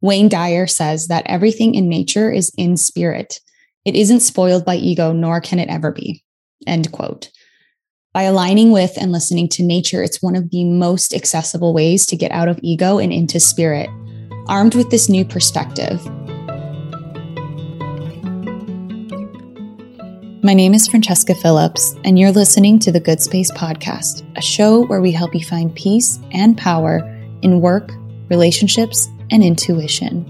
Wayne Dyer says that everything in nature is in spirit. It isn't spoiled by ego, nor can it ever be. End quote. By aligning with and listening to nature, it's one of the most accessible ways to get out of ego and into spirit. Armed with this new perspective, My name is Francesca Phillips, and you're listening to the Good Space Podcast, a show where we help you find peace and power in work, relationships, and intuition.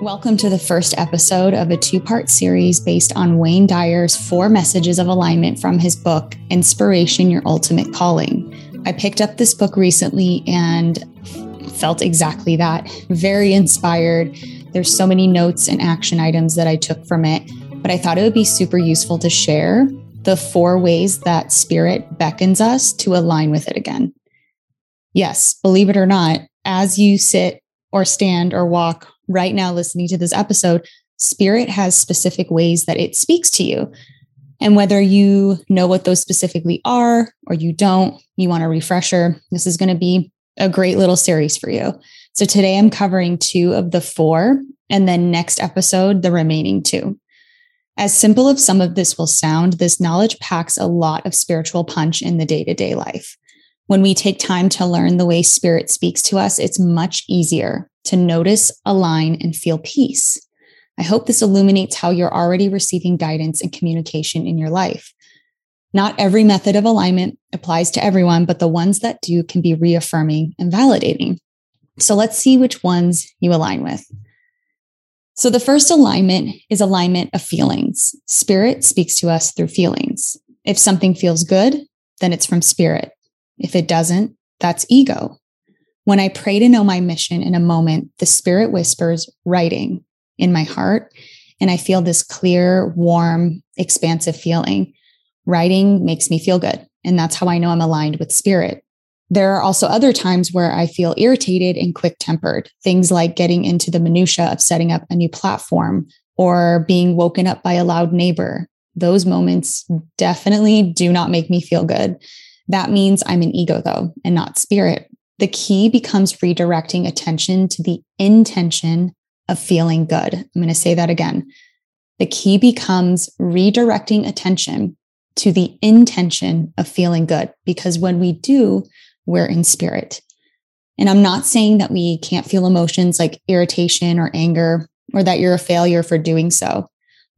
Welcome to the first episode of a two part series based on Wayne Dyer's four messages of alignment from his book, Inspiration Your Ultimate Calling. I picked up this book recently and felt exactly that. Very inspired. There's so many notes and action items that I took from it, but I thought it would be super useful to share the four ways that spirit beckons us to align with it again. Yes, believe it or not, as you sit or stand or walk right now listening to this episode, spirit has specific ways that it speaks to you. And whether you know what those specifically are or you don't, you want a refresher, this is going to be a great little series for you. So today I'm covering two of the four, and then next episode, the remaining two. As simple as some of this will sound, this knowledge packs a lot of spiritual punch in the day to day life. When we take time to learn the way spirit speaks to us, it's much easier to notice, align, and feel peace. I hope this illuminates how you're already receiving guidance and communication in your life. Not every method of alignment applies to everyone, but the ones that do can be reaffirming and validating. So let's see which ones you align with. So the first alignment is alignment of feelings. Spirit speaks to us through feelings. If something feels good, then it's from spirit. If it doesn't, that's ego. When I pray to know my mission in a moment, the spirit whispers writing in my heart, and I feel this clear, warm, expansive feeling writing makes me feel good. And that's how I know I'm aligned with spirit. There are also other times where I feel irritated and quick tempered, things like getting into the minutia of setting up a new platform or being woken up by a loud neighbor. Those moments definitely do not make me feel good. That means I'm an ego though, and not spirit. The key becomes redirecting attention to the intention of feeling good. I'm going to say that again. The key becomes redirecting attention to the intention of feeling good. Because when we do, we're in spirit. And I'm not saying that we can't feel emotions like irritation or anger, or that you're a failure for doing so.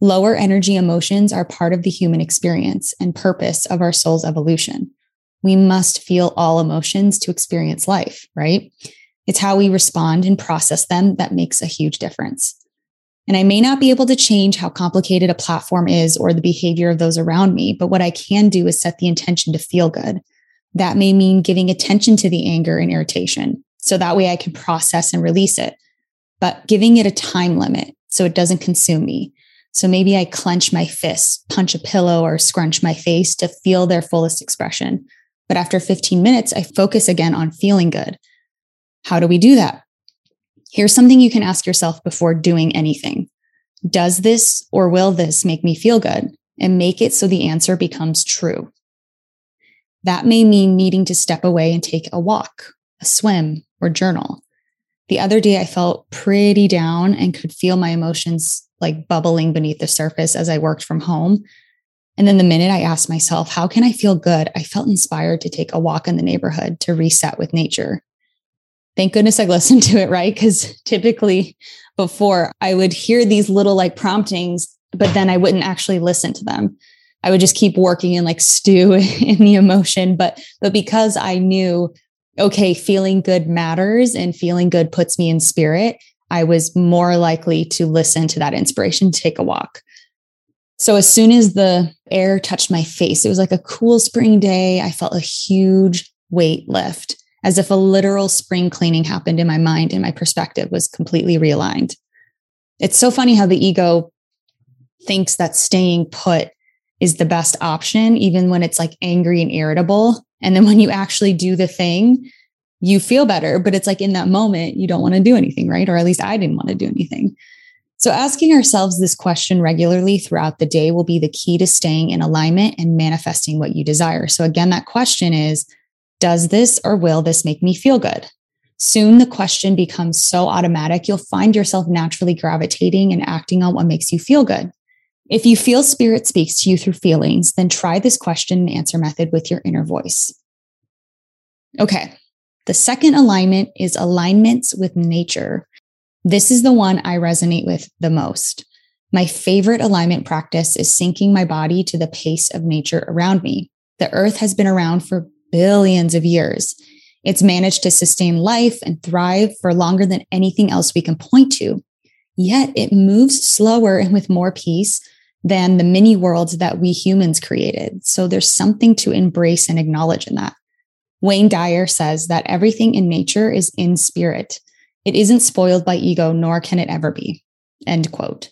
Lower energy emotions are part of the human experience and purpose of our soul's evolution. We must feel all emotions to experience life, right? It's how we respond and process them that makes a huge difference. And I may not be able to change how complicated a platform is or the behavior of those around me, but what I can do is set the intention to feel good. That may mean giving attention to the anger and irritation. So that way I can process and release it, but giving it a time limit so it doesn't consume me. So maybe I clench my fists, punch a pillow, or scrunch my face to feel their fullest expression. But after 15 minutes, I focus again on feeling good. How do we do that? Here's something you can ask yourself before doing anything Does this or will this make me feel good? And make it so the answer becomes true. That may mean needing to step away and take a walk, a swim, or journal. The other day, I felt pretty down and could feel my emotions like bubbling beneath the surface as I worked from home. And then the minute I asked myself, how can I feel good? I felt inspired to take a walk in the neighborhood to reset with nature thank goodness I listened to it, right? Because typically before I would hear these little like promptings, but then I wouldn't actually listen to them. I would just keep working and like stew in the emotion. But but because I knew, okay, feeling good matters and feeling good puts me in spirit, I was more likely to listen to that inspiration, take a walk. So as soon as the air touched my face, it was like a cool spring day. I felt a huge weight lift as if a literal spring cleaning happened in my mind and my perspective was completely realigned. It's so funny how the ego thinks that staying put is the best option, even when it's like angry and irritable. And then when you actually do the thing, you feel better. But it's like in that moment, you don't want to do anything, right? Or at least I didn't want to do anything. So, asking ourselves this question regularly throughout the day will be the key to staying in alignment and manifesting what you desire. So, again, that question is Does this or will this make me feel good? Soon the question becomes so automatic, you'll find yourself naturally gravitating and acting on what makes you feel good. If you feel spirit speaks to you through feelings, then try this question and answer method with your inner voice. Okay. The second alignment is alignments with nature. This is the one I resonate with the most. My favorite alignment practice is syncing my body to the pace of nature around me. The earth has been around for billions of years. It's managed to sustain life and thrive for longer than anything else we can point to. Yet it moves slower and with more peace than the mini worlds that we humans created. So there's something to embrace and acknowledge in that. Wayne Dyer says that everything in nature is in spirit. It isn't spoiled by ego, nor can it ever be. End quote.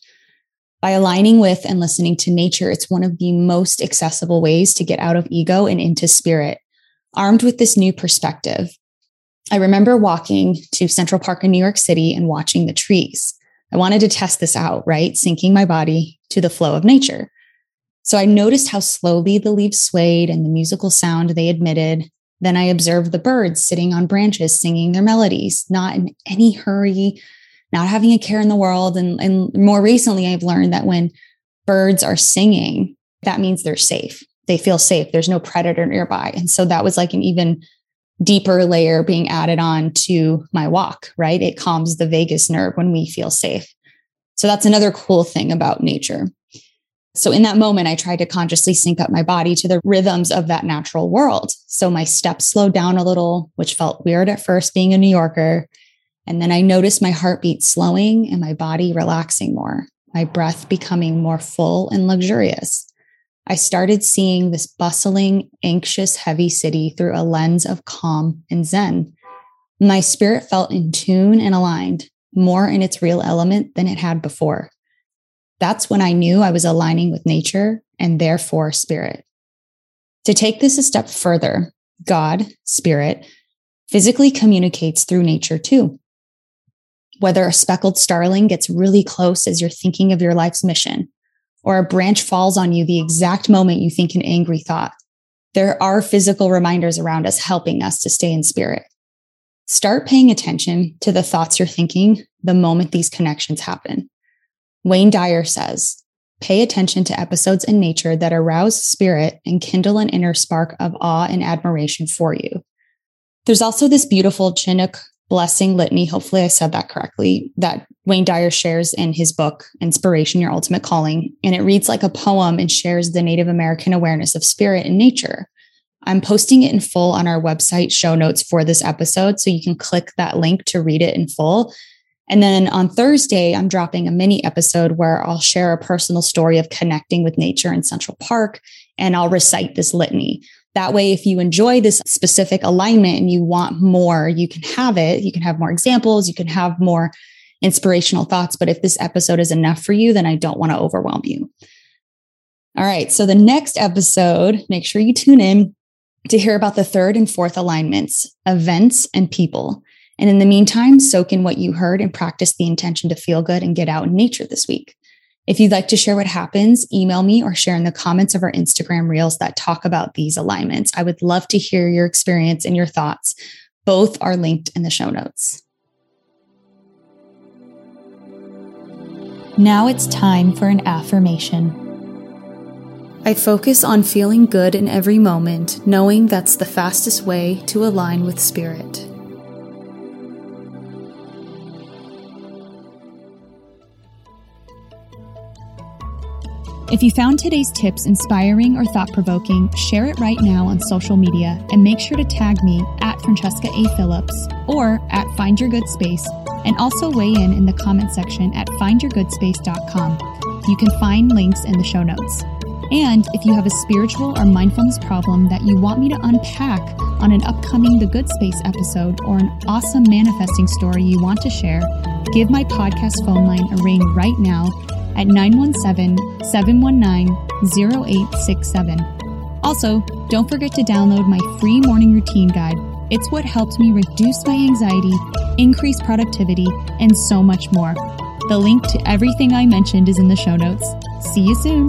By aligning with and listening to nature, it's one of the most accessible ways to get out of ego and into spirit. Armed with this new perspective, I remember walking to Central Park in New York City and watching the trees. I wanted to test this out, right? Syncing my body to the flow of nature. So I noticed how slowly the leaves swayed and the musical sound they emitted. Then I observed the birds sitting on branches singing their melodies, not in any hurry, not having a care in the world. And, and more recently, I've learned that when birds are singing, that means they're safe. They feel safe. There's no predator nearby. And so that was like an even deeper layer being added on to my walk, right? It calms the vagus nerve when we feel safe. So that's another cool thing about nature. So in that moment, I tried to consciously sync up my body to the rhythms of that natural world. So my steps slowed down a little, which felt weird at first being a New Yorker. And then I noticed my heartbeat slowing and my body relaxing more, my breath becoming more full and luxurious. I started seeing this bustling, anxious, heavy city through a lens of calm and zen. My spirit felt in tune and aligned, more in its real element than it had before. That's when I knew I was aligning with nature and therefore spirit. To take this a step further, God, spirit, physically communicates through nature too. Whether a speckled starling gets really close as you're thinking of your life's mission, or a branch falls on you the exact moment you think an angry thought, there are physical reminders around us helping us to stay in spirit. Start paying attention to the thoughts you're thinking the moment these connections happen. Wayne Dyer says, pay attention to episodes in nature that arouse spirit and kindle an inner spark of awe and admiration for you. There's also this beautiful Chinook blessing litany. Hopefully, I said that correctly, that Wayne Dyer shares in his book, Inspiration Your Ultimate Calling. And it reads like a poem and shares the Native American awareness of spirit and nature. I'm posting it in full on our website show notes for this episode. So you can click that link to read it in full. And then on Thursday, I'm dropping a mini episode where I'll share a personal story of connecting with nature in Central Park and I'll recite this litany. That way, if you enjoy this specific alignment and you want more, you can have it. You can have more examples, you can have more inspirational thoughts. But if this episode is enough for you, then I don't want to overwhelm you. All right. So the next episode, make sure you tune in to hear about the third and fourth alignments, events and people. And in the meantime, soak in what you heard and practice the intention to feel good and get out in nature this week. If you'd like to share what happens, email me or share in the comments of our Instagram reels that talk about these alignments. I would love to hear your experience and your thoughts. Both are linked in the show notes. Now it's time for an affirmation. I focus on feeling good in every moment, knowing that's the fastest way to align with spirit. If you found today's tips inspiring or thought provoking, share it right now on social media and make sure to tag me at Francesca A. Phillips or at Find Your Good Space and also weigh in in the comment section at findyourgoodspace.com. You can find links in the show notes. And if you have a spiritual or mindfulness problem that you want me to unpack on an upcoming The Good Space episode or an awesome manifesting story you want to share, give my podcast phone line a ring right now at 917 719 0867. Also, don't forget to download my free morning routine guide. It's what helped me reduce my anxiety, increase productivity, and so much more. The link to everything I mentioned is in the show notes. See you soon.